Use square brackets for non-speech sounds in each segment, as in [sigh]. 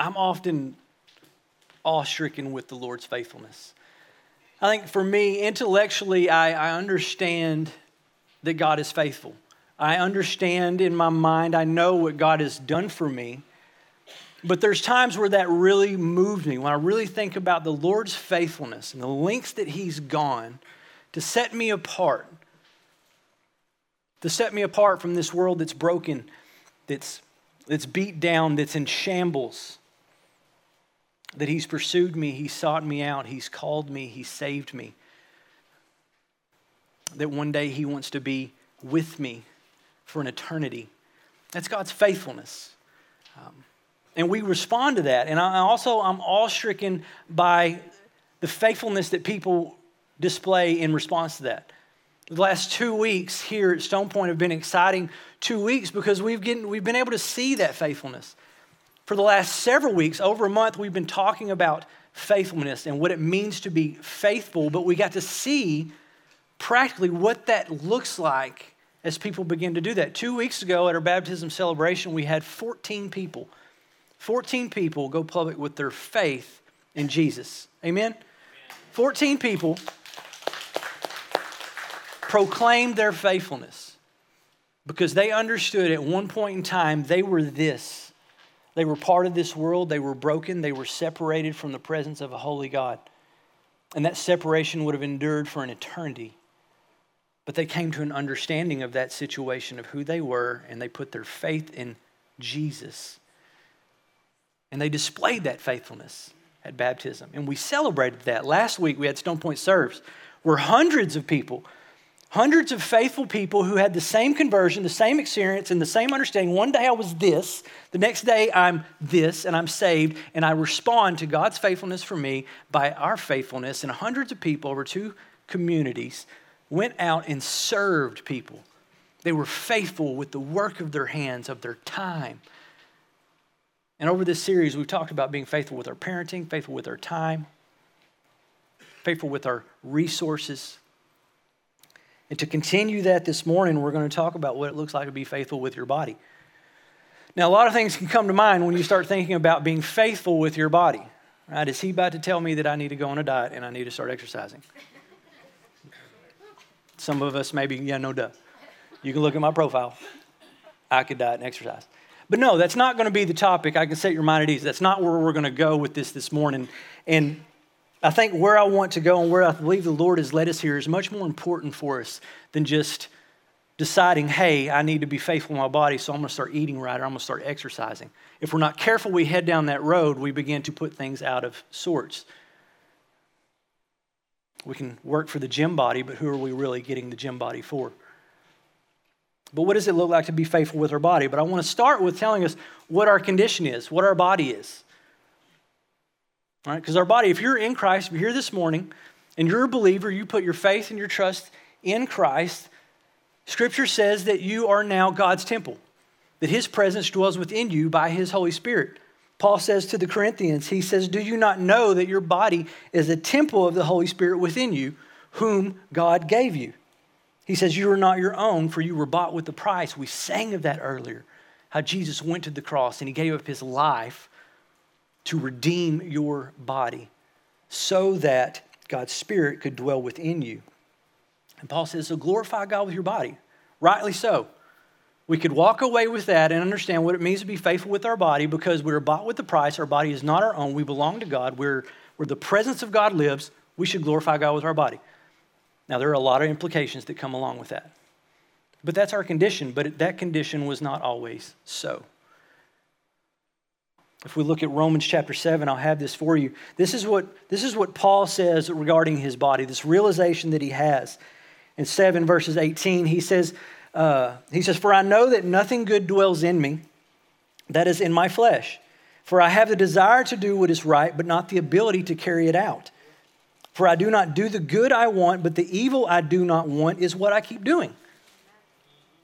I'm often awe stricken with the Lord's faithfulness. I think for me, intellectually, I, I understand that God is faithful. I understand in my mind, I know what God has done for me. But there's times where that really moved me, when I really think about the Lord's faithfulness and the lengths that He's gone to set me apart, to set me apart from this world that's broken, that's, that's beat down, that's in shambles that He's pursued me, He sought me out, He's called me, He saved me. That one day He wants to be with me for an eternity. That's God's faithfulness. Um, and we respond to that. And I also, I'm awe-stricken by the faithfulness that people display in response to that. The last two weeks here at Stone Point have been exciting two weeks because we've, getting, we've been able to see that faithfulness for the last several weeks, over a month, we've been talking about faithfulness and what it means to be faithful, but we got to see practically what that looks like as people begin to do that. Two weeks ago at our baptism celebration, we had 14 people, 14 people go public with their faith in Jesus. Amen? 14 people proclaimed their faithfulness because they understood at one point in time they were this they were part of this world. They were broken. They were separated from the presence of a holy God. And that separation would have endured for an eternity. But they came to an understanding of that situation, of who they were, and they put their faith in Jesus. And they displayed that faithfulness at baptism. And we celebrated that. Last week we had Stone Point Serves, where hundreds of people Hundreds of faithful people who had the same conversion, the same experience, and the same understanding. One day I was this, the next day I'm this, and I'm saved, and I respond to God's faithfulness for me by our faithfulness. And hundreds of people over two communities went out and served people. They were faithful with the work of their hands, of their time. And over this series, we've talked about being faithful with our parenting, faithful with our time, faithful with our resources, and to continue that this morning, we're going to talk about what it looks like to be faithful with your body. Now, a lot of things can come to mind when you start thinking about being faithful with your body. Right? Is he about to tell me that I need to go on a diet and I need to start exercising? Some of us maybe, yeah, no duh. You can look at my profile. I could diet and exercise. But no, that's not going to be the topic. I can set your mind at ease. That's not where we're going to go with this this morning. And I think where I want to go and where I believe the Lord has led us here is much more important for us than just deciding, hey, I need to be faithful in my body, so I'm going to start eating right or I'm going to start exercising. If we're not careful, we head down that road, we begin to put things out of sorts. We can work for the gym body, but who are we really getting the gym body for? But what does it look like to be faithful with our body? But I want to start with telling us what our condition is, what our body is. All right, because our body, if you're in Christ, if you're here this morning and you're a believer, you put your faith and your trust in Christ, Scripture says that you are now God's temple, that His presence dwells within you by His Holy Spirit. Paul says to the Corinthians, he says, Do you not know that your body is a temple of the Holy Spirit within you, whom God gave you? He says, You are not your own, for you were bought with a price. We sang of that earlier, how Jesus went to the cross and He gave up His life to redeem your body so that God's Spirit could dwell within you. And Paul says, so glorify God with your body. Rightly so. We could walk away with that and understand what it means to be faithful with our body because we are bought with the price. Our body is not our own. We belong to God. We're, where the presence of God lives, we should glorify God with our body. Now, there are a lot of implications that come along with that. But that's our condition, but that condition was not always so. If we look at Romans chapter 7, I'll have this for you. This is what, this is what Paul says regarding his body, this realization that he has. In 7 verses 18, he says, uh, he says, For I know that nothing good dwells in me, that is in my flesh. For I have the desire to do what is right, but not the ability to carry it out. For I do not do the good I want, but the evil I do not want is what I keep doing.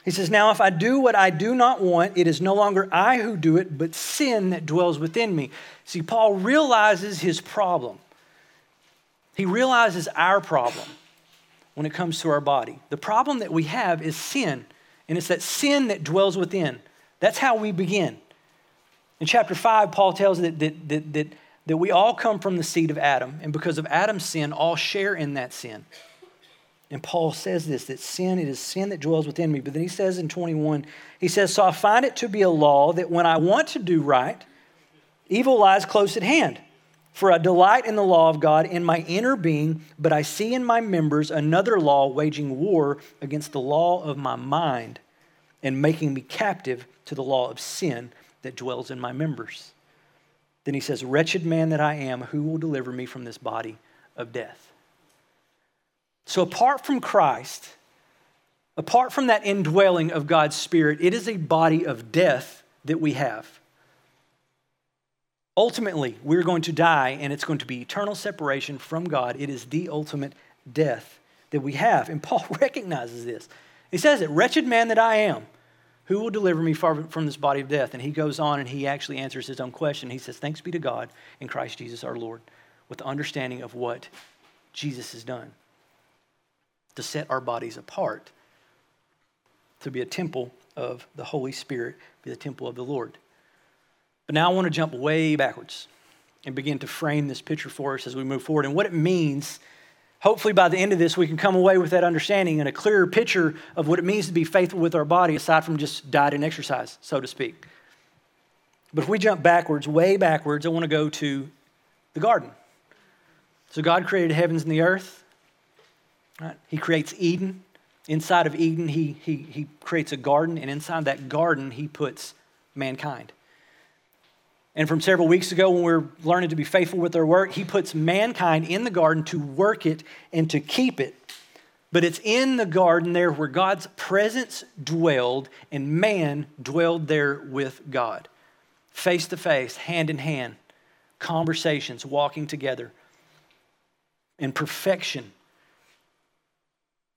He says, Now if I do what I do not want, it is no longer I who do it, but sin that dwells within me. See, Paul realizes his problem. He realizes our problem when it comes to our body. The problem that we have is sin, and it's that sin that dwells within. That's how we begin. In chapter 5, Paul tells that, that, that, that, that we all come from the seed of Adam, and because of Adam's sin, all share in that sin. And Paul says this that sin, it is sin that dwells within me. But then he says in 21, he says, So I find it to be a law that when I want to do right, evil lies close at hand. For I delight in the law of God in my inner being, but I see in my members another law waging war against the law of my mind and making me captive to the law of sin that dwells in my members. Then he says, Wretched man that I am, who will deliver me from this body of death? So, apart from Christ, apart from that indwelling of God's Spirit, it is a body of death that we have. Ultimately, we're going to die, and it's going to be eternal separation from God. It is the ultimate death that we have. And Paul [laughs] recognizes this. He says it Wretched man that I am, who will deliver me from this body of death? And he goes on and he actually answers his own question. He says, Thanks be to God in Christ Jesus our Lord, with the understanding of what Jesus has done to set our bodies apart, to be a temple of the Holy Spirit, be the temple of the Lord. But now I want to jump way backwards and begin to frame this picture for us as we move forward and what it means. Hopefully, by the end of this, we can come away with that understanding and a clearer picture of what it means to be faithful with our body, aside from just diet and exercise, so to speak. But if we jump backwards, way backwards, I want to go to the garden. So, God created heavens and the earth. Right? He creates Eden. Inside of Eden, he, he, he creates a garden, and inside that garden, he puts mankind. And from several weeks ago, when we are learning to be faithful with our work, he puts mankind in the garden to work it and to keep it. But it's in the garden there where God's presence dwelled, and man dwelled there with God. Face to face, hand in hand, conversations, walking together in perfection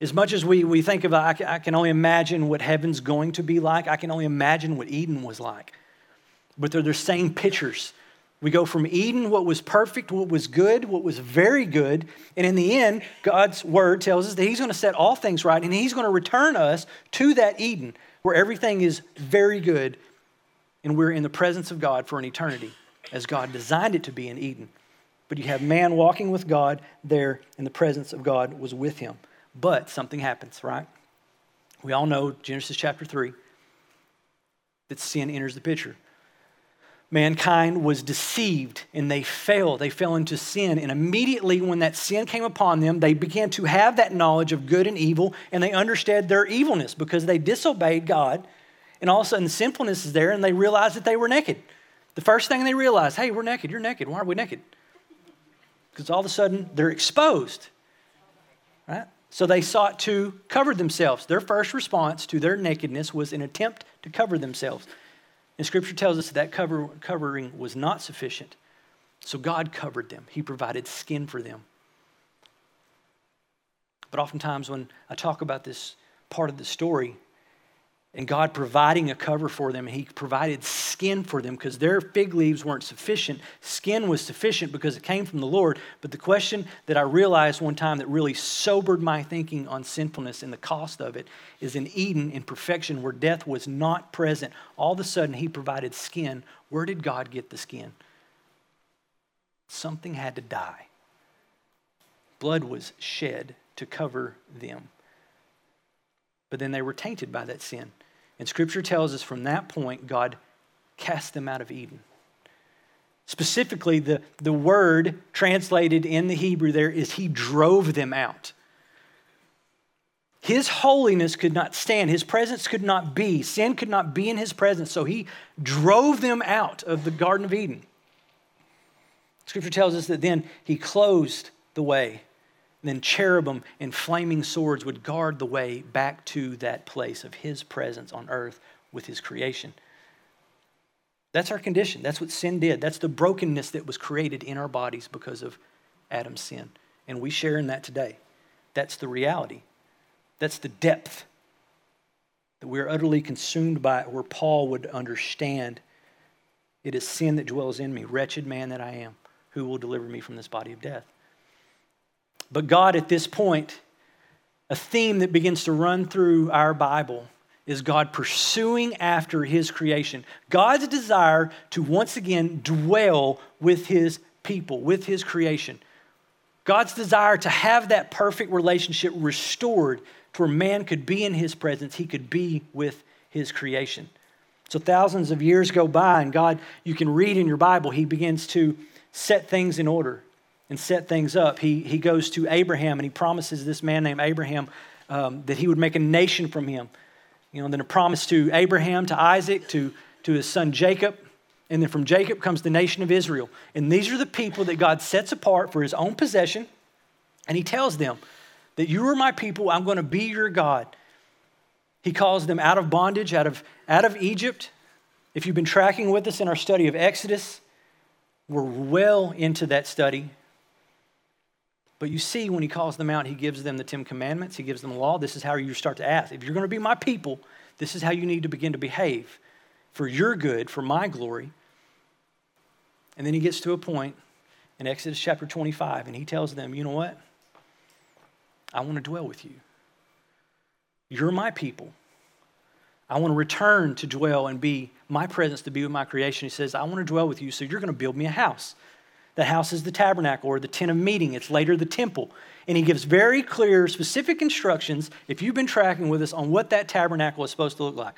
as much as we, we think of, I, I can only imagine what heaven's going to be like, I can only imagine what Eden was like. But they're the same pictures. We go from Eden, what was perfect, what was good, what was very good. And in the end, God's word tells us that He's going to set all things right and He's going to return us to that Eden where everything is very good and we're in the presence of God for an eternity as God designed it to be in Eden. But you have man walking with God there, and the presence of God was with him. But something happens, right? We all know Genesis chapter 3 that sin enters the picture. Mankind was deceived and they fell. They fell into sin. And immediately, when that sin came upon them, they began to have that knowledge of good and evil and they understood their evilness because they disobeyed God. And all of a sudden, sinfulness is there and they realized that they were naked. The first thing they realized hey, we're naked. You're naked. Why are we naked? Because all of a sudden, they're exposed. Right? So they sought to cover themselves. Their first response to their nakedness was an attempt to cover themselves. And scripture tells us that cover, covering was not sufficient. So God covered them, He provided skin for them. But oftentimes, when I talk about this part of the story, and God providing a cover for them. He provided skin for them because their fig leaves weren't sufficient. Skin was sufficient because it came from the Lord. But the question that I realized one time that really sobered my thinking on sinfulness and the cost of it is in Eden, in perfection, where death was not present, all of a sudden He provided skin. Where did God get the skin? Something had to die. Blood was shed to cover them. But then they were tainted by that sin. And scripture tells us from that point, God cast them out of Eden. Specifically, the, the word translated in the Hebrew there is He drove them out. His holiness could not stand. His presence could not be. Sin could not be in his presence. So he drove them out of the Garden of Eden. Scripture tells us that then he closed the way then cherubim and flaming swords would guard the way back to that place of his presence on earth with his creation. That's our condition. That's what sin did. That's the brokenness that was created in our bodies because of Adam's sin. And we share in that today. That's the reality. That's the depth that we are utterly consumed by, where Paul would understand it is sin that dwells in me, wretched man that I am, who will deliver me from this body of death. But God, at this point, a theme that begins to run through our Bible is God pursuing after his creation. God's desire to once again dwell with his people, with his creation. God's desire to have that perfect relationship restored to where man could be in his presence, he could be with his creation. So thousands of years go by, and God, you can read in your Bible, he begins to set things in order and set things up. He, he goes to Abraham and he promises this man named Abraham um, that he would make a nation from him. You know, and then a promise to Abraham, to Isaac, to, to his son Jacob. And then from Jacob comes the nation of Israel. And these are the people that God sets apart for his own possession. And he tells them that you are my people, I'm going to be your God. He calls them out of bondage, out of, out of Egypt. If you've been tracking with us in our study of Exodus, we're well into that study. But you see, when he calls them out, he gives them the Ten Commandments, he gives them the law. This is how you start to ask. If you're going to be my people, this is how you need to begin to behave for your good, for my glory. And then he gets to a point in Exodus chapter 25, and he tells them, You know what? I want to dwell with you. You're my people. I want to return to dwell and be my presence to be with my creation. He says, I want to dwell with you, so you're going to build me a house. The house is the tabernacle or the tent of meeting. It's later the temple. And he gives very clear, specific instructions, if you've been tracking with us, on what that tabernacle is supposed to look like.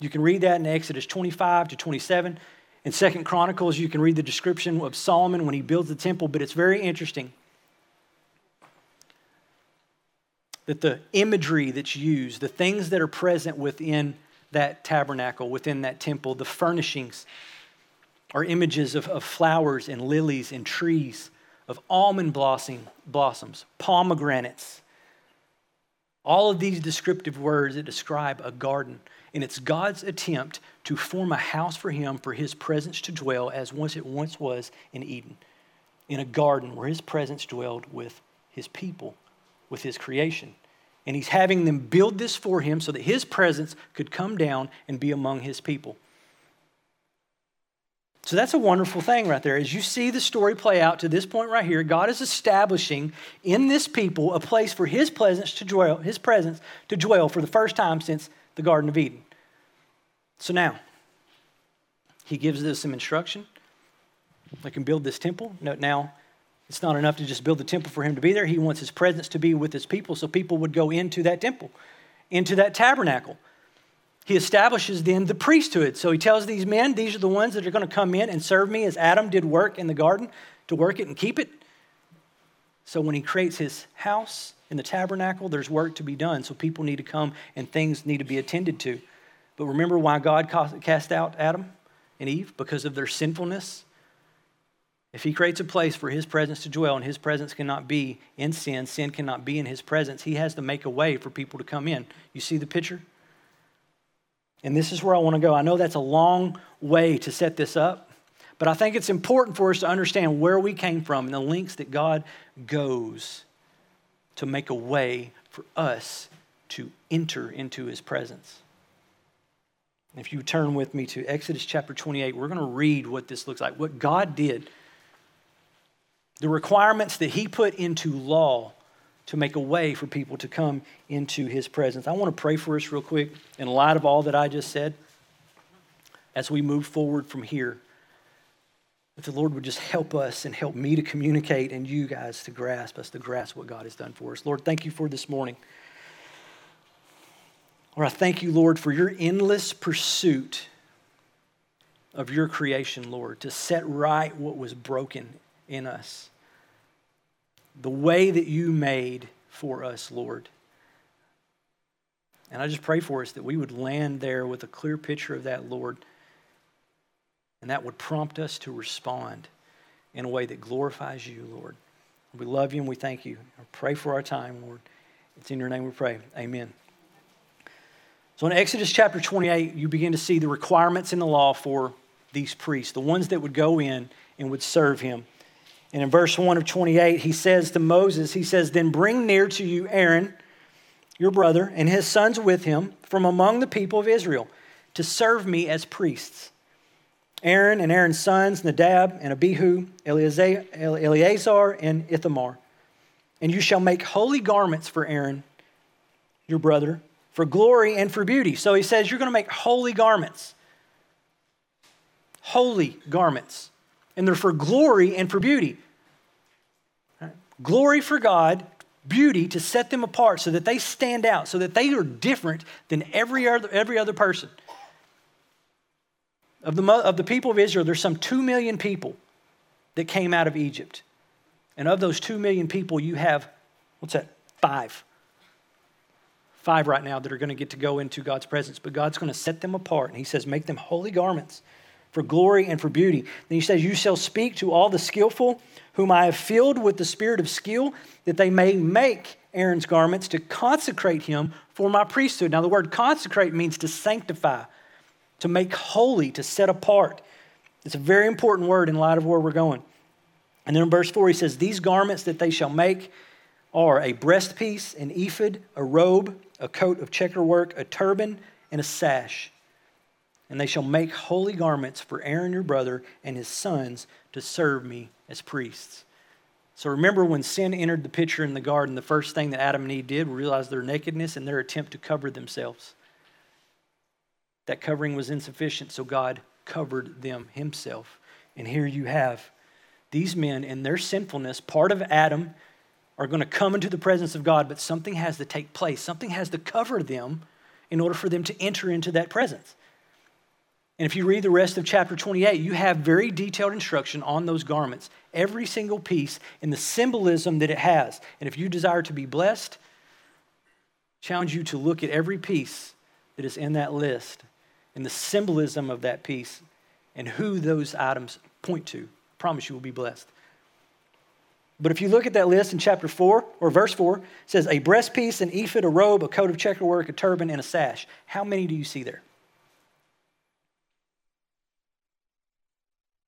You can read that in Exodus 25 to 27. In Second Chronicles, you can read the description of Solomon when he builds the temple, but it's very interesting that the imagery that's used, the things that are present within that tabernacle, within that temple, the furnishings, are images of, of flowers and lilies and trees, of almond blossom, blossoms, pomegranates. All of these descriptive words that describe a garden. And it's God's attempt to form a house for him, for his presence to dwell, as once it once was in Eden, in a garden where his presence dwelled with his people, with his creation. And he's having them build this for him so that his presence could come down and be among his people. So that's a wonderful thing right there. As you see the story play out to this point right here, God is establishing in this people a place for his presence to dwell, his presence to dwell for the first time since the Garden of Eden. So now, he gives us some instruction. They can build this temple. Note now, it's not enough to just build the temple for him to be there. He wants his presence to be with his people so people would go into that temple, into that tabernacle he establishes then the priesthood. So he tells these men, these are the ones that are going to come in and serve me as Adam did work in the garden to work it and keep it. So when he creates his house in the tabernacle, there's work to be done. So people need to come and things need to be attended to. But remember why God cast out Adam and Eve? Because of their sinfulness. If he creates a place for his presence to dwell and his presence cannot be in sin, sin cannot be in his presence, he has to make a way for people to come in. You see the picture? And this is where I want to go. I know that's a long way to set this up, but I think it's important for us to understand where we came from and the links that God goes to make a way for us to enter into his presence. If you turn with me to Exodus chapter 28, we're going to read what this looks like, what God did, the requirements that he put into law to make a way for people to come into his presence. I want to pray for us real quick in light of all that I just said as we move forward from here. That the Lord would just help us and help me to communicate and you guys to grasp us to grasp what God has done for us. Lord, thank you for this morning. Lord, I thank you, Lord, for your endless pursuit of your creation, Lord, to set right what was broken in us the way that you made for us, Lord. And I just pray for us that we would land there with a clear picture of that, Lord, and that would prompt us to respond in a way that glorifies you, Lord. We love you and we thank you. I pray for our time, Lord. It's in your name we pray. Amen. So in Exodus chapter 28, you begin to see the requirements in the law for these priests, the ones that would go in and would serve him. And in verse 1 of 28, he says to Moses, he says, Then bring near to you Aaron, your brother, and his sons with him from among the people of Israel to serve me as priests. Aaron and Aaron's sons, Nadab and Abihu, Eleazar and Ithamar. And you shall make holy garments for Aaron, your brother, for glory and for beauty. So he says, You're going to make holy garments. Holy garments. And they're for glory and for beauty. Glory for God, beauty to set them apart so that they stand out, so that they are different than every other, every other person. Of the, of the people of Israel, there's some 2 million people that came out of Egypt. And of those 2 million people, you have, what's that? Five five right now that are going to get to go into God's presence, but God's going to set them apart. And He says, make them holy garments for glory and for beauty. Then He says, You shall speak to all the skillful, whom I have filled with the spirit of skill, that they may make Aaron's garments to consecrate him for my priesthood. Now, the word consecrate means to sanctify, to make holy, to set apart. It's a very important word in light of where we're going. And then in verse 4, he says, These garments that they shall make are a breastpiece, an ephod, a robe, a coat of checkerwork, a turban, and a sash. And they shall make holy garments for Aaron your brother and his sons to serve me as priests. So remember when sin entered the picture in the garden, the first thing that Adam and Eve did was realize their nakedness and their attempt to cover themselves. That covering was insufficient, so God covered them himself. And here you have these men in their sinfulness, part of Adam are going to come into the presence of God, but something has to take place. Something has to cover them in order for them to enter into that presence. And if you read the rest of chapter 28, you have very detailed instruction on those garments, every single piece, and the symbolism that it has. And if you desire to be blessed, challenge you to look at every piece that is in that list and the symbolism of that piece and who those items point to. I promise you will be blessed. But if you look at that list in chapter 4 or verse 4, it says a breastpiece, an ephod, a robe, a coat of checkerwork, a turban, and a sash. How many do you see there?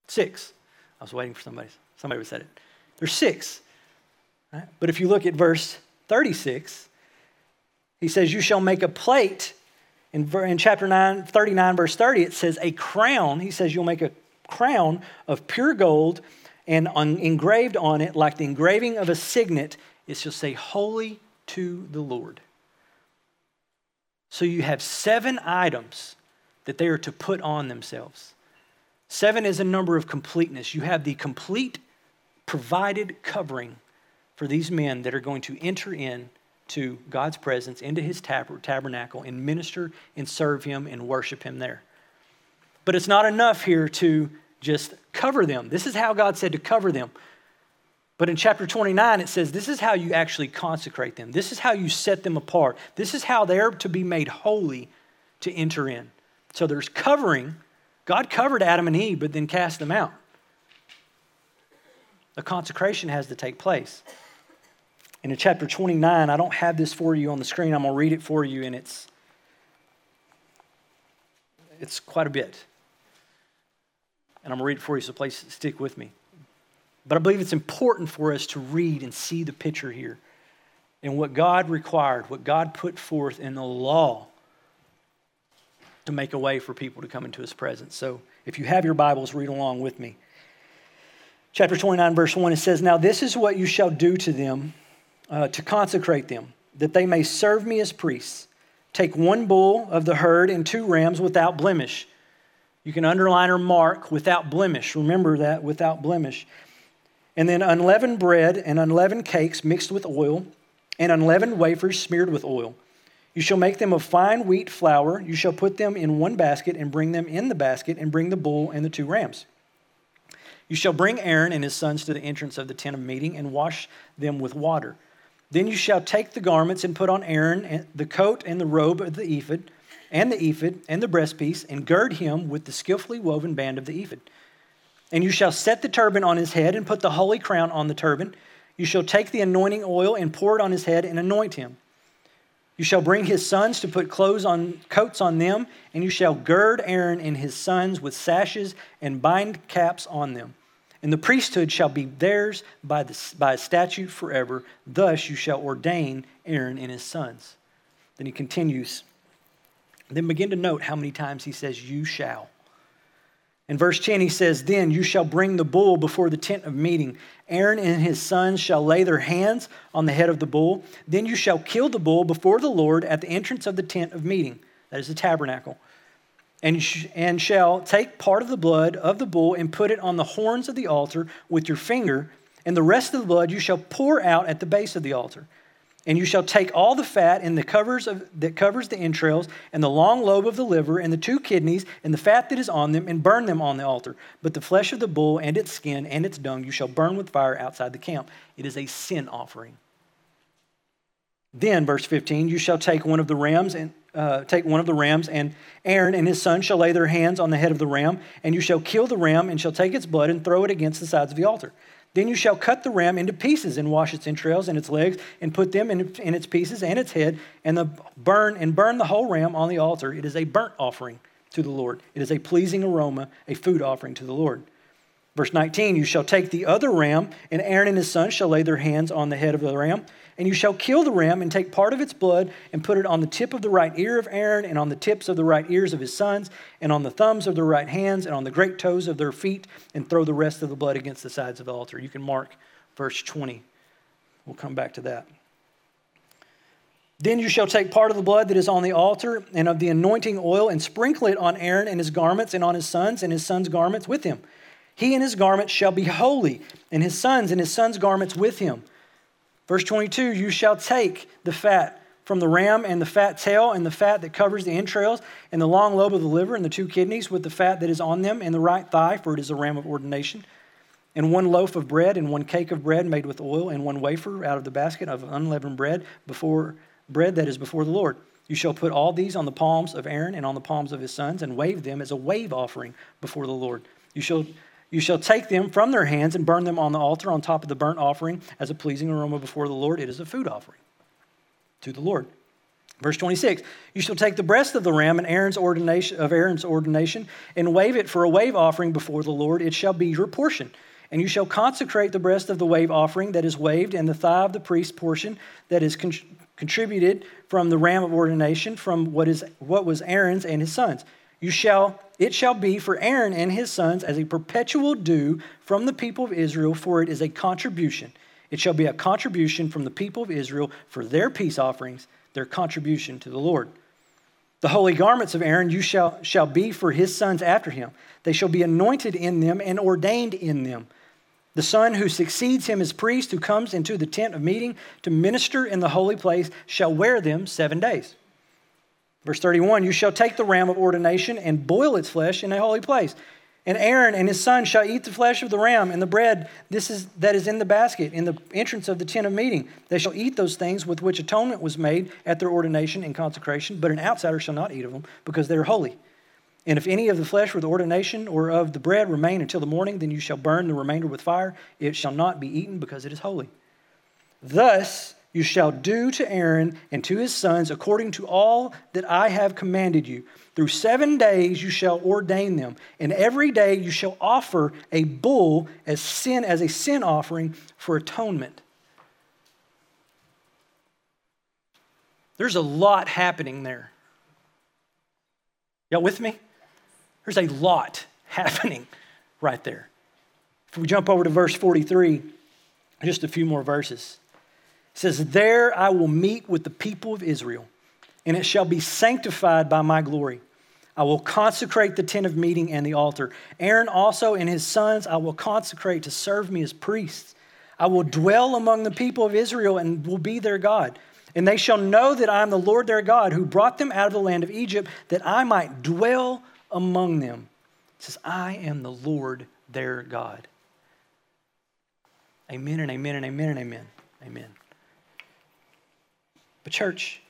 Six. I was waiting for somebody. Somebody said it. There's six. Right? But if you look at verse 36, he says, You shall make a plate. In, in chapter 9, 39, verse 30, it says, A crown. He says, You'll make a crown of pure gold and on, engraved on it, like the engraving of a signet, it shall say, Holy to the Lord. So you have seven items that they are to put on themselves. Seven is a number of completeness. You have the complete provided covering for these men that are going to enter in to God's presence, into his tab- tabernacle, and minister and serve him and worship him there. But it's not enough here to just cover them. This is how God said to cover them. But in chapter 29, it says this is how you actually consecrate them. This is how you set them apart. This is how they're to be made holy to enter in. So there's covering. God covered Adam and Eve, but then cast them out. A consecration has to take place. And in chapter 29, I don't have this for you on the screen. I'm going to read it for you, and it's, it's quite a bit and I'm going to read it for you, so please stick with me. But I believe it's important for us to read and see the picture here and what God required, what God put forth in the law to make a way for people to come into his presence. So if you have your Bibles, read along with me. Chapter 29, verse 1, it says, Now this is what you shall do to them uh, to consecrate them, that they may serve me as priests. Take one bull of the herd and two rams without blemish you can underline or mark without blemish. Remember that without blemish. And then unleavened bread and unleavened cakes mixed with oil, and unleavened wafers smeared with oil. You shall make them of fine wheat flour. You shall put them in one basket and bring them in the basket and bring the bull and the two rams. You shall bring Aaron and his sons to the entrance of the tent of meeting and wash them with water. Then you shall take the garments and put on Aaron the coat and the robe of the ephod and the ephod and the breastpiece, and gird him with the skillfully woven band of the ephod. And you shall set the turban on his head and put the holy crown on the turban. You shall take the anointing oil and pour it on his head and anoint him. You shall bring his sons to put clothes on coats on them, and you shall gird Aaron and his sons with sashes and bind caps on them. And the priesthood shall be theirs by, the, by statute forever. Thus you shall ordain Aaron and his sons. Then he continues then begin to note how many times he says, You shall. In verse 10, he says, Then you shall bring the bull before the tent of meeting. Aaron and his sons shall lay their hands on the head of the bull. Then you shall kill the bull before the Lord at the entrance of the tent of meeting. That is the tabernacle. And, sh- and shall take part of the blood of the bull and put it on the horns of the altar with your finger, and the rest of the blood you shall pour out at the base of the altar. And you shall take all the fat and the covers of, that covers the entrails, and the long lobe of the liver, and the two kidneys, and the fat that is on them, and burn them on the altar. But the flesh of the bull, and its skin, and its dung, you shall burn with fire outside the camp. It is a sin offering. Then, verse 15, you shall take one of the rams and uh, take one of the rams, and Aaron and his son shall lay their hands on the head of the ram, and you shall kill the ram, and shall take its blood and throw it against the sides of the altar. Then you shall cut the ram into pieces and wash its entrails and its legs and put them in, in its pieces and its head and the burn and burn the whole ram on the altar. It is a burnt offering to the Lord. It is a pleasing aroma, a food offering to the Lord. Verse 19, you shall take the other ram, and Aaron and his sons shall lay their hands on the head of the ram, and you shall kill the ram and take part of its blood and put it on the tip of the right ear of Aaron and on the tips of the right ears of his sons and on the thumbs of their right hands and on the great toes of their feet and throw the rest of the blood against the sides of the altar. You can mark verse 20. We'll come back to that. Then you shall take part of the blood that is on the altar and of the anointing oil and sprinkle it on Aaron and his garments and on his sons and his sons' garments with him. He and his garments shall be holy, and his sons and his sons' garments with him. Verse 22 You shall take the fat from the ram and the fat tail and the fat that covers the entrails and the long lobe of the liver and the two kidneys with the fat that is on them and the right thigh, for it is a ram of ordination. And one loaf of bread and one cake of bread made with oil and one wafer out of the basket of unleavened bread before bread that is before the Lord. You shall put all these on the palms of Aaron and on the palms of his sons and wave them as a wave offering before the Lord. You shall you shall take them from their hands and burn them on the altar on top of the burnt offering as a pleasing aroma before the Lord. It is a food offering to the Lord. Verse 26, you shall take the breast of the ram and Aaron's ordination, of Aaron's ordination and wave it for a wave offering before the Lord. It shall be your portion. And you shall consecrate the breast of the wave offering that is waved and the thigh of the priest's portion that is con- contributed from the ram of ordination from what, is, what was Aaron's and his sons. You shall it shall be for Aaron and his sons as a perpetual due from the people of Israel, for it is a contribution. It shall be a contribution from the people of Israel for their peace offerings, their contribution to the Lord. The holy garments of Aaron you shall, shall be for his sons after him. They shall be anointed in them and ordained in them. The son who succeeds him as priest, who comes into the tent of meeting to minister in the holy place, shall wear them seven days. Verse 31 You shall take the ram of ordination and boil its flesh in a holy place. And Aaron and his son shall eat the flesh of the ram and the bread this is, that is in the basket in the entrance of the tent of meeting. They shall eat those things with which atonement was made at their ordination and consecration, but an outsider shall not eat of them because they are holy. And if any of the flesh with ordination or of the bread remain until the morning, then you shall burn the remainder with fire. It shall not be eaten because it is holy. Thus, you shall do to Aaron and to his sons according to all that I have commanded you. Through seven days you shall ordain them, and every day you shall offer a bull as sin as a sin offering for atonement. There's a lot happening there. Y'all with me? There's a lot happening right there. If we jump over to verse 43, just a few more verses says, There I will meet with the people of Israel, and it shall be sanctified by my glory. I will consecrate the tent of meeting and the altar. Aaron also and his sons I will consecrate to serve me as priests. I will dwell among the people of Israel and will be their God. And they shall know that I am the Lord their God who brought them out of the land of Egypt, that I might dwell among them. It says, I am the Lord their God. Amen and amen and amen and amen. Amen. But, church,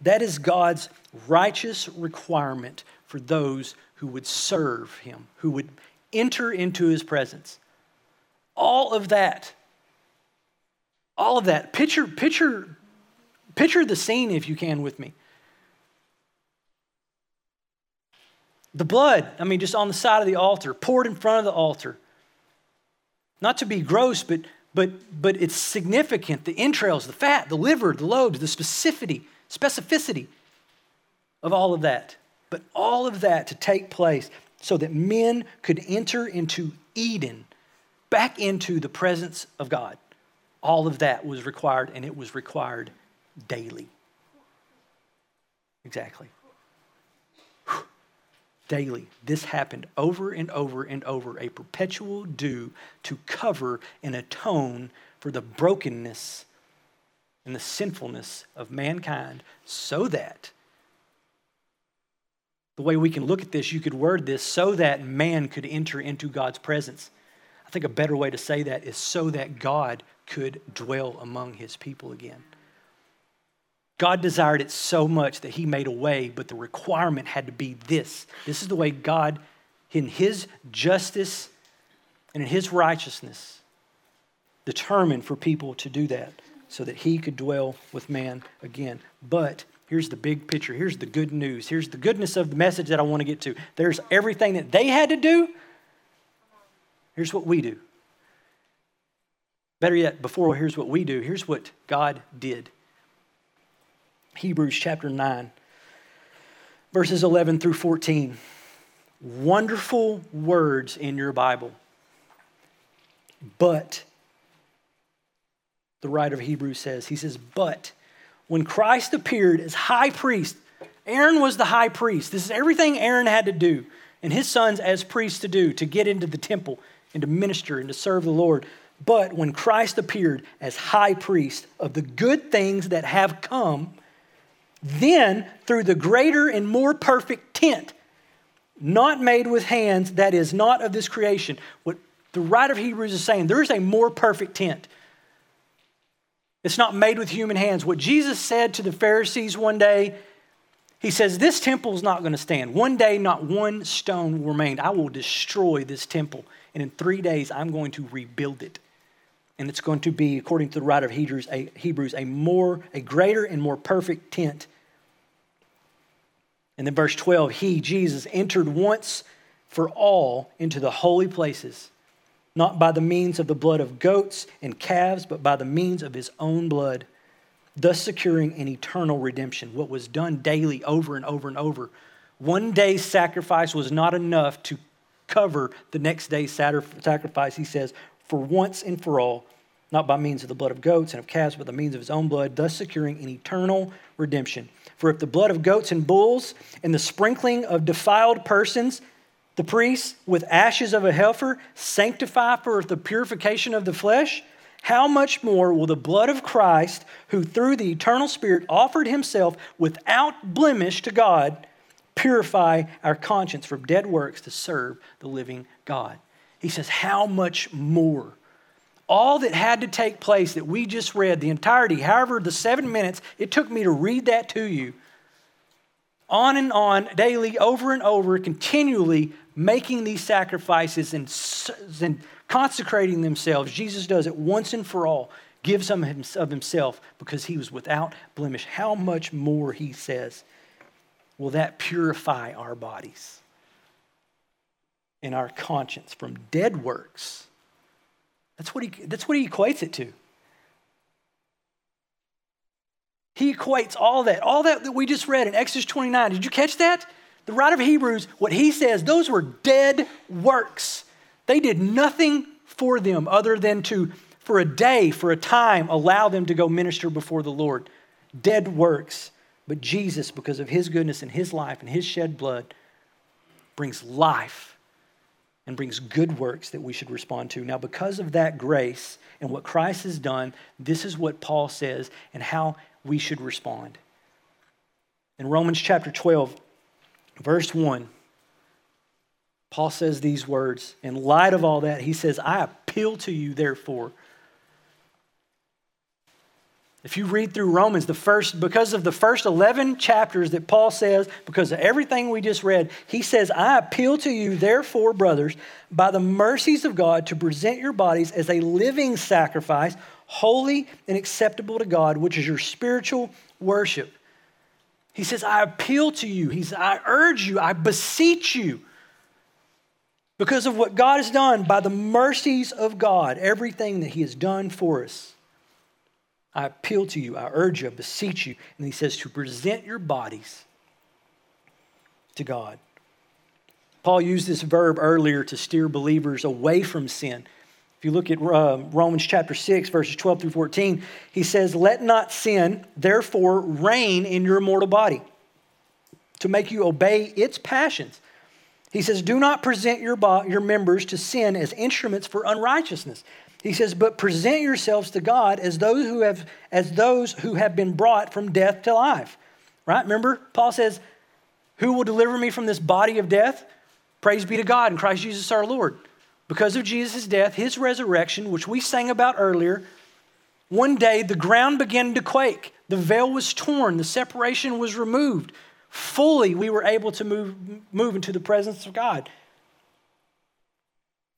that is God's righteous requirement for those who would serve Him, who would enter into His presence. All of that, all of that. Picture, picture, picture the scene if you can with me. The blood, I mean, just on the side of the altar, poured in front of the altar. Not to be gross, but but, but it's significant the entrails, the fat, the liver, the lobes, the specificity, specificity of all of that. But all of that to take place so that men could enter into Eden, back into the presence of God. All of that was required, and it was required daily. Exactly. Daily. This happened over and over and over, a perpetual due to cover and atone for the brokenness and the sinfulness of mankind so that the way we can look at this, you could word this so that man could enter into God's presence. I think a better way to say that is so that God could dwell among his people again. God desired it so much that he made a way, but the requirement had to be this. This is the way God, in his justice and in his righteousness, determined for people to do that so that he could dwell with man again. But here's the big picture. Here's the good news. Here's the goodness of the message that I want to get to. There's everything that they had to do. Here's what we do. Better yet, before here's what we do, here's what God did. Hebrews chapter 9, verses 11 through 14. Wonderful words in your Bible. But the writer of Hebrews says. He says, But when Christ appeared as high priest, Aaron was the high priest. This is everything Aaron had to do, and his sons as priests to do to get into the temple and to minister and to serve the Lord. But when Christ appeared as high priest of the good things that have come, then through the greater and more perfect tent, not made with hands, that is not of this creation. What the writer of Hebrews is saying, there is a more perfect tent. It's not made with human hands. What Jesus said to the Pharisees one day, he says, This temple is not going to stand. One day, not one stone will remain. I will destroy this temple. And in three days, I'm going to rebuild it. And it's going to be, according to the writer of Hebrews, a, Hebrews, a more, a greater and more perfect tent. And then verse 12, he, Jesus, entered once for all into the holy places not by the means of the blood of goats and calves, but by the means of his own blood, thus securing an eternal redemption. What was done daily over and over and over. One day's sacrifice was not enough to cover the next day's sacrifice, he says, for once and for all, not by means of the blood of goats and of calves, but the means of his own blood, thus securing an eternal redemption. For if the blood of goats and bulls and the sprinkling of defiled persons the priests, with ashes of a heifer, sanctify for the purification of the flesh. How much more will the blood of Christ, who through the eternal Spirit offered himself without blemish to God, purify our conscience from dead works to serve the living God? He says, How much more? All that had to take place that we just read, the entirety, however, the seven minutes it took me to read that to you, on and on, daily, over and over, continually making these sacrifices and, and consecrating themselves. Jesus does it once and for all, gives them of himself because he was without blemish. How much more, he says, will that purify our bodies and our conscience from dead works? That's what he, that's what he equates it to. He equates all that, all that that we just read in Exodus 29. Did you catch that? The writer of Hebrews, what he says, those were dead works. They did nothing for them other than to, for a day, for a time, allow them to go minister before the Lord. Dead works. But Jesus, because of his goodness and his life and his shed blood, brings life and brings good works that we should respond to. Now, because of that grace and what Christ has done, this is what Paul says and how we should respond. In Romans chapter 12, verse 1, Paul says these words. In light of all that, he says, I appeal to you, therefore. If you read through Romans, the first, because of the first 11 chapters that Paul says, because of everything we just read, he says, I appeal to you, therefore, brothers, by the mercies of God, to present your bodies as a living sacrifice, holy and acceptable to God, which is your spiritual worship. He says, I appeal to you. He says, I urge you, I beseech you. Because of what God has done by the mercies of God, everything that He has done for us. I appeal to you, I urge you, I beseech you. And He says, to present your bodies to God. Paul used this verb earlier to steer believers away from sin. If you look at uh, Romans chapter 6, verses 12 through 14, he says, Let not sin, therefore, reign in your mortal body to make you obey its passions. He says, Do not present your, bo- your members to sin as instruments for unrighteousness. He says, But present yourselves to God as those who have, as those who have been brought from death to life. Right? Remember, Paul says, Who will deliver me from this body of death? Praise be to God in Christ Jesus our Lord. Because of Jesus' death, his resurrection, which we sang about earlier, one day the ground began to quake. The veil was torn, the separation was removed. Fully, we were able to move, move into the presence of God.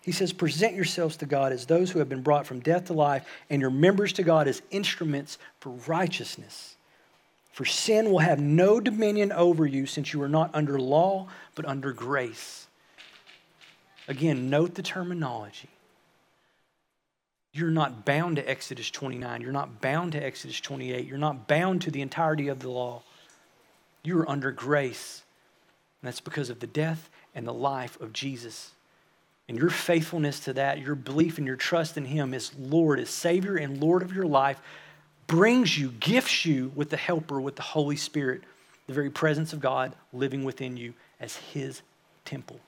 He says, Present yourselves to God as those who have been brought from death to life, and your members to God as instruments for righteousness. For sin will have no dominion over you, since you are not under law, but under grace. Again, note the terminology. You're not bound to Exodus 29. You're not bound to Exodus 28. You're not bound to the entirety of the law. You are under grace. And that's because of the death and the life of Jesus. And your faithfulness to that, your belief and your trust in Him as Lord, as Savior and Lord of your life, brings you, gifts you with the Helper, with the Holy Spirit, the very presence of God living within you as His temple.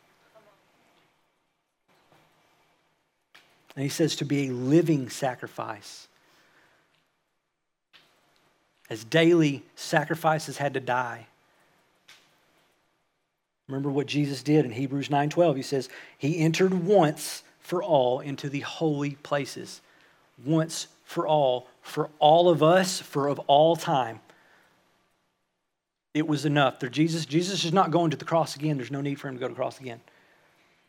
And he says to be a living sacrifice. As daily sacrifices had to die. Remember what Jesus did in Hebrews 9:12. He says, "He entered once for all into the holy places, once for all, for all of us, for of all time." It was enough. There, Jesus, Jesus is not going to the cross again. There's no need for him to go to the cross again.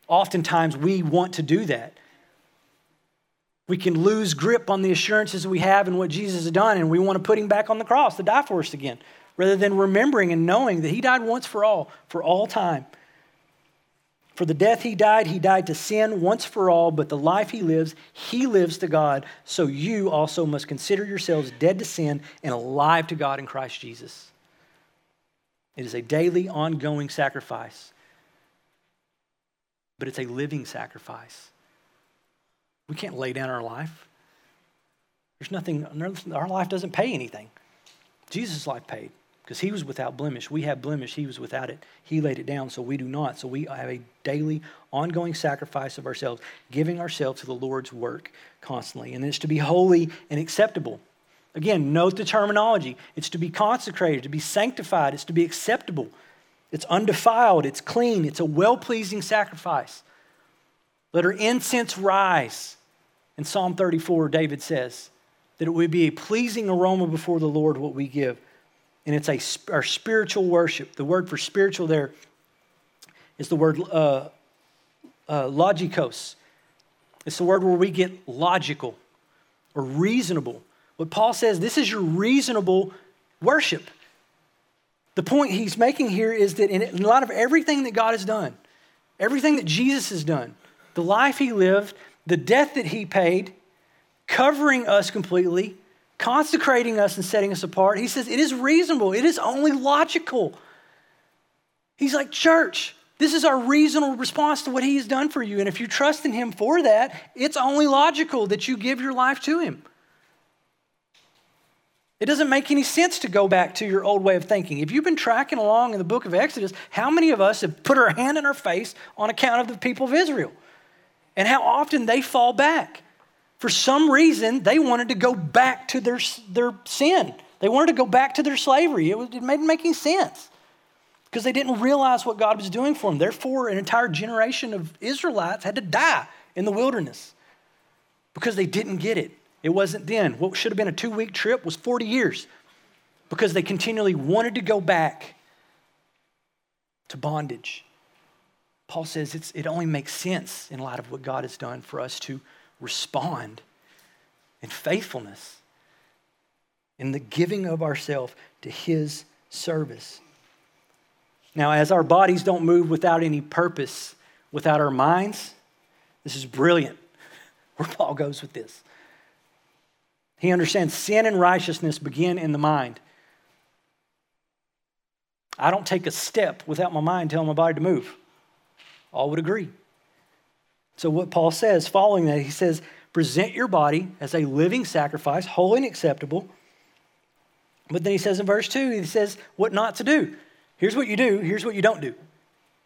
Oftentimes we want to do that. We can lose grip on the assurances we have and what Jesus has done, and we want to put him back on the cross to die for us again, rather than remembering and knowing that he died once for all, for all time. For the death he died, he died to sin once for all, but the life he lives, he lives to God. So you also must consider yourselves dead to sin and alive to God in Christ Jesus. It is a daily, ongoing sacrifice, but it's a living sacrifice. We can't lay down our life. There's nothing, our life doesn't pay anything. Jesus' life paid because he was without blemish. We have blemish, he was without it. He laid it down, so we do not. So we have a daily, ongoing sacrifice of ourselves, giving ourselves to the Lord's work constantly. And it's to be holy and acceptable. Again, note the terminology. It's to be consecrated, to be sanctified, it's to be acceptable. It's undefiled, it's clean, it's a well pleasing sacrifice. Let our incense rise. In Psalm 34, David says that it would be a pleasing aroma before the Lord what we give. And it's a, our spiritual worship. The word for spiritual there is the word uh, uh, logikos. It's the word where we get logical or reasonable. What Paul says, this is your reasonable worship. The point he's making here is that in a lot of everything that God has done, everything that Jesus has done, the life he lived, the death that he paid, covering us completely, consecrating us and setting us apart. He says it is reasonable, it is only logical. He's like, church, this is our reasonable response to what he has done for you. And if you trust in him for that, it's only logical that you give your life to him. It doesn't make any sense to go back to your old way of thinking. If you've been tracking along in the book of Exodus, how many of us have put our hand in our face on account of the people of Israel? and how often they fall back. For some reason, they wanted to go back to their, their sin. They wanted to go back to their slavery. It, was, it made making sense because they didn't realize what God was doing for them. Therefore, an entire generation of Israelites had to die in the wilderness because they didn't get it. It wasn't then. What should have been a two week trip was 40 years because they continually wanted to go back to bondage. Paul says it only makes sense in light of what God has done for us to respond in faithfulness, in the giving of ourselves to His service. Now, as our bodies don't move without any purpose, without our minds, this is brilliant [laughs] where Paul goes with this. He understands sin and righteousness begin in the mind. I don't take a step without my mind telling my body to move. All would agree. So, what Paul says following that, he says, present your body as a living sacrifice, holy and acceptable. But then he says in verse 2, he says what not to do. Here's what you do, here's what you don't do.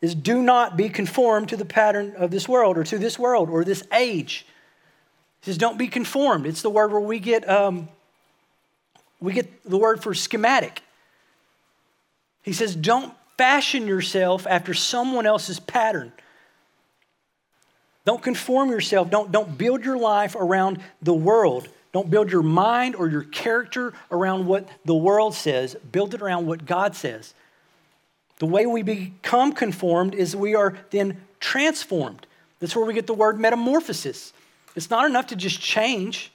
Is do not be conformed to the pattern of this world or to this world or this age. He says, don't be conformed. It's the word where we get um, we get the word for schematic. He says, don't fashion yourself after someone else's pattern. Don't conform yourself. Don't, don't build your life around the world. Don't build your mind or your character around what the world says. Build it around what God says. The way we become conformed is we are then transformed. That's where we get the word metamorphosis. It's not enough to just change.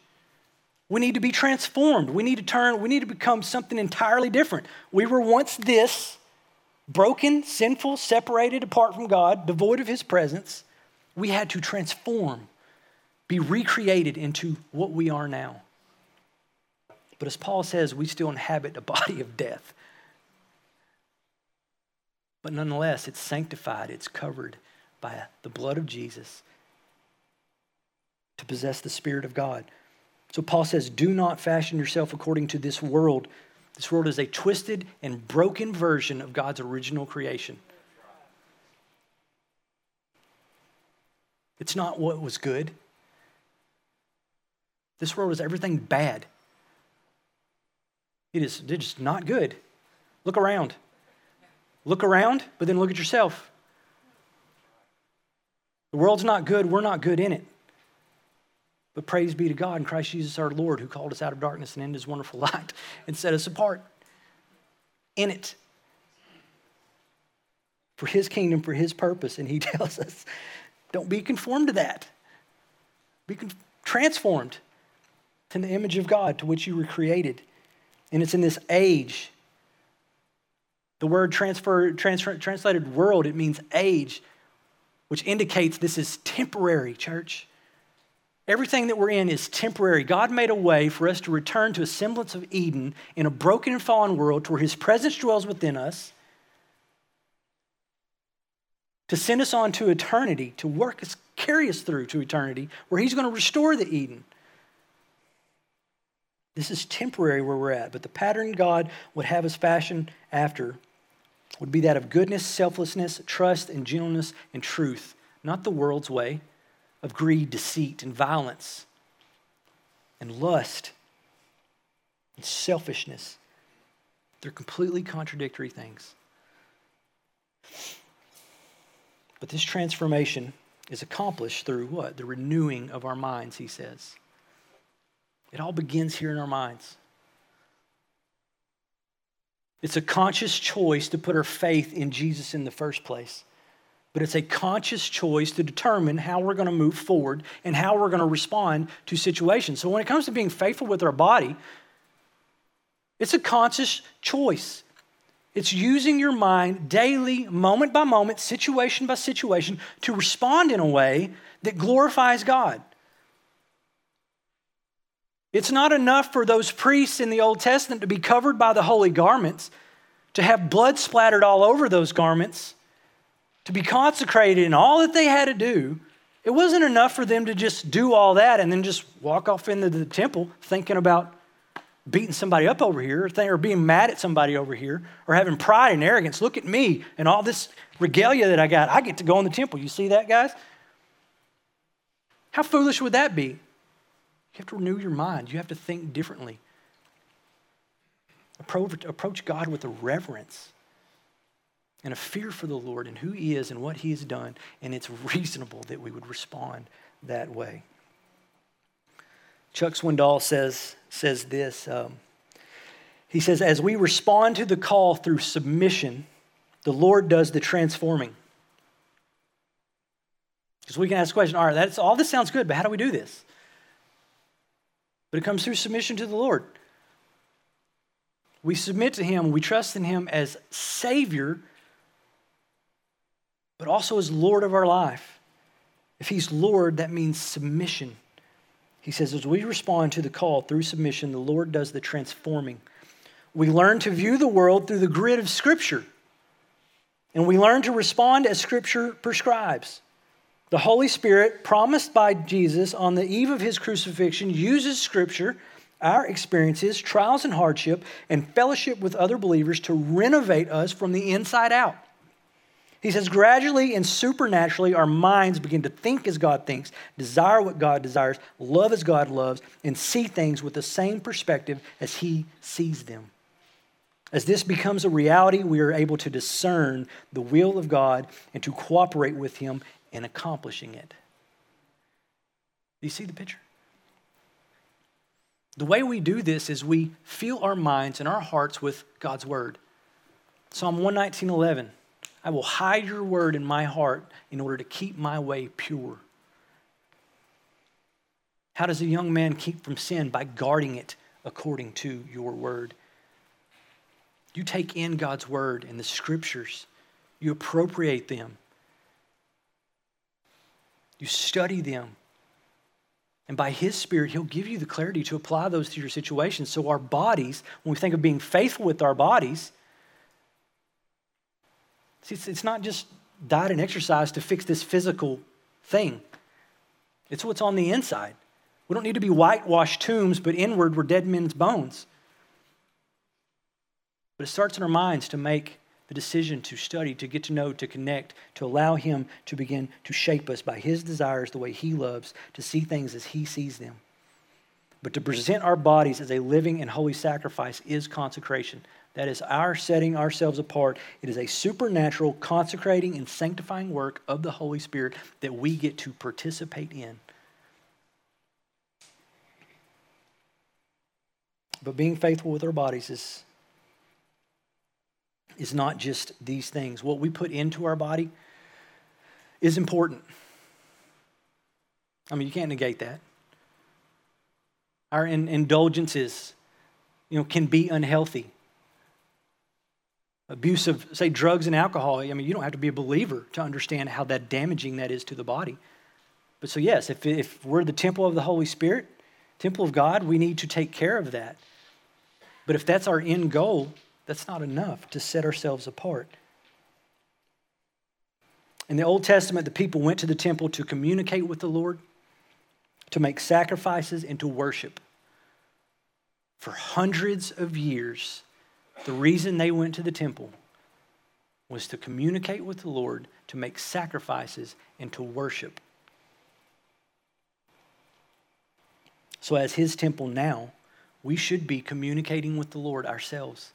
We need to be transformed. We need to turn, we need to become something entirely different. We were once this broken, sinful, separated apart from God, devoid of His presence. We had to transform, be recreated into what we are now. But as Paul says, we still inhabit a body of death. But nonetheless, it's sanctified, it's covered by the blood of Jesus to possess the Spirit of God. So Paul says, Do not fashion yourself according to this world. This world is a twisted and broken version of God's original creation. It's not what was good. This world is everything bad. It is just not good. Look around. Look around, but then look at yourself. The world's not good, we're not good in it. But praise be to God in Christ Jesus our Lord, who called us out of darkness and into his wonderful [laughs] light and set us apart in it for his kingdom, for his purpose. And he [laughs] tells us, don't be conformed to that. Be transformed to the image of God to which you were created. And it's in this age. The word transfer, transfer, translated world, it means age, which indicates this is temporary, church. Everything that we're in is temporary. God made a way for us to return to a semblance of Eden in a broken and fallen world to where His presence dwells within us, to send us on to eternity, to work us, carry us through to eternity, where He's going to restore the Eden. This is temporary where we're at, but the pattern God would have us fashion after would be that of goodness, selflessness, trust, and gentleness and truth, not the world's way of greed, deceit, and violence, and lust, and selfishness. They're completely contradictory things. But this transformation is accomplished through what? The renewing of our minds, he says. It all begins here in our minds. It's a conscious choice to put our faith in Jesus in the first place but it's a conscious choice to determine how we're going to move forward and how we're going to respond to situations. So when it comes to being faithful with our body, it's a conscious choice. It's using your mind daily, moment by moment, situation by situation, to respond in a way that glorifies God. It's not enough for those priests in the Old Testament to be covered by the holy garments, to have blood splattered all over those garments to be consecrated and all that they had to do, it wasn't enough for them to just do all that and then just walk off into the temple thinking about beating somebody up over here or being mad at somebody over here or having pride and arrogance. Look at me and all this regalia that I got. I get to go in the temple. You see that, guys? How foolish would that be? You have to renew your mind. You have to think differently. Approach, God with a reverence and a fear for the Lord and who He is and what He has done. And it's reasonable that we would respond that way. Chuck Swindoll says, says this. Um, he says, As we respond to the call through submission, the Lord does the transforming. Because we can ask the question, all right, that's, all this sounds good, but how do we do this? But it comes through submission to the Lord. We submit to Him, we trust in Him as Savior but also as Lord of our life. If He's Lord, that means submission. He says, as we respond to the call through submission, the Lord does the transforming. We learn to view the world through the grid of Scripture. And we learn to respond as Scripture prescribes. The Holy Spirit, promised by Jesus on the eve of his crucifixion, uses Scripture, our experiences, trials and hardship, and fellowship with other believers to renovate us from the inside out. He says, gradually and supernaturally, our minds begin to think as God thinks, desire what God desires, love as God loves, and see things with the same perspective as He sees them. As this becomes a reality, we are able to discern the will of God and to cooperate with Him in accomplishing it. Do you see the picture? The way we do this is we fill our minds and our hearts with God's Word. Psalm 119.11 I will hide your word in my heart in order to keep my way pure. How does a young man keep from sin? By guarding it according to your word. You take in God's word and the scriptures, you appropriate them, you study them. And by His Spirit, He'll give you the clarity to apply those to your situation. So, our bodies, when we think of being faithful with our bodies, See, it's, it's not just diet and exercise to fix this physical thing, it's what's on the inside. We don't need to be whitewashed tombs, but inward we're dead men's bones. But it starts in our minds to make the decision to study, to get to know, to connect, to allow Him to begin to shape us by His desires the way He loves, to see things as He sees them. But to present our bodies as a living and holy sacrifice is consecration. That is our setting ourselves apart. It is a supernatural, consecrating, and sanctifying work of the Holy Spirit that we get to participate in. But being faithful with our bodies is, is not just these things. What we put into our body is important. I mean, you can't negate that. Our in, indulgences, you know, can be unhealthy abuse of, say, drugs and alcohol, I mean, you don't have to be a believer to understand how that damaging that is to the body. But so, yes, if, if we're the temple of the Holy Spirit, temple of God, we need to take care of that. But if that's our end goal, that's not enough to set ourselves apart. In the Old Testament, the people went to the temple to communicate with the Lord, to make sacrifices, and to worship. For hundreds of years, the reason they went to the temple was to communicate with the Lord, to make sacrifices, and to worship. So, as His temple now, we should be communicating with the Lord ourselves.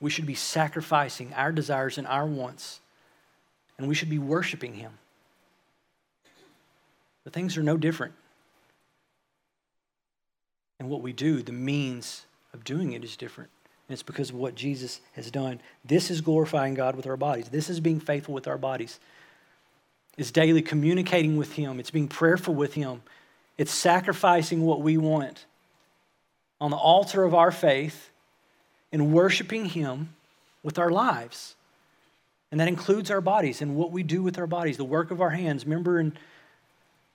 We should be sacrificing our desires and our wants, and we should be worshiping Him. The things are no different. And what we do, the means of doing it is different. And it's because of what Jesus has done. This is glorifying God with our bodies. This is being faithful with our bodies. It's daily communicating with Him, it's being prayerful with Him, it's sacrificing what we want on the altar of our faith and worshiping Him with our lives. And that includes our bodies and what we do with our bodies, the work of our hands. Remember in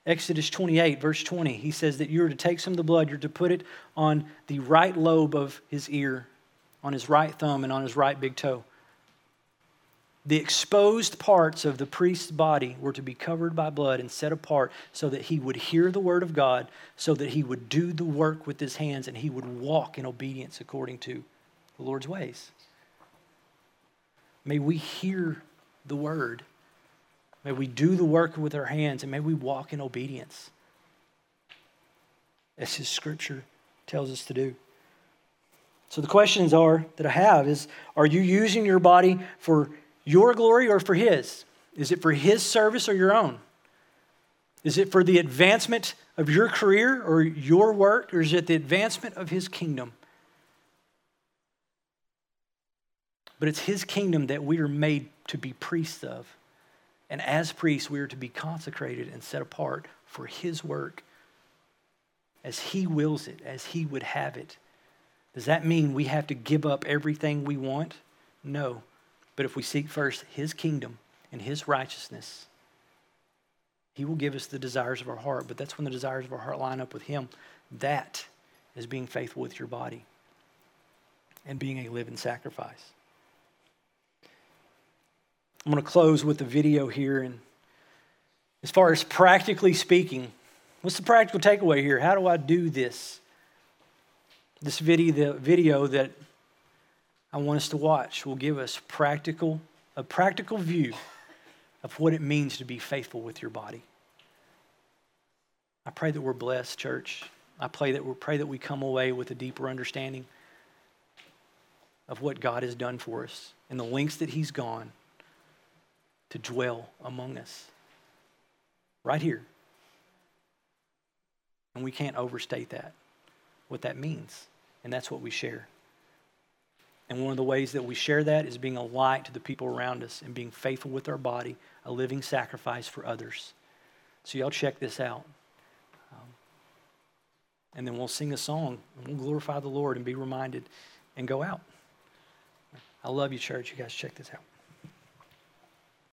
Exodus 28, verse 20, he says that you're to take some of the blood, you're to put it on the right lobe of his ear, on his right thumb, and on his right big toe. The exposed parts of the priest's body were to be covered by blood and set apart so that he would hear the word of God, so that he would do the work with his hands, and he would walk in obedience according to the Lord's ways. May we hear the word May we do the work with our hands and may we walk in obedience as His scripture tells us to do. So the questions are that I have is are you using your body for your glory or for his? Is it for his service or your own? Is it for the advancement of your career or your work or is it the advancement of his kingdom? But it's his kingdom that we are made to be priests of. And as priests, we are to be consecrated and set apart for His work as He wills it, as He would have it. Does that mean we have to give up everything we want? No. But if we seek first His kingdom and His righteousness, He will give us the desires of our heart. But that's when the desires of our heart line up with Him. That is being faithful with your body and being a living sacrifice. I'm going to close with the video here. And as far as practically speaking, what's the practical takeaway here? How do I do this? This video, the video that I want us to watch will give us practical, a practical view of what it means to be faithful with your body. I pray that we're blessed, church. I pray that we pray that we come away with a deeper understanding of what God has done for us and the lengths that He's gone to dwell among us. Right here. And we can't overstate that, what that means. And that's what we share. And one of the ways that we share that is being a light to the people around us and being faithful with our body, a living sacrifice for others. So, y'all check this out. Um, and then we'll sing a song and we'll glorify the Lord and be reminded and go out. I love you, church. You guys check this out.